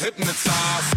hypnotized.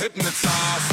hypnotized.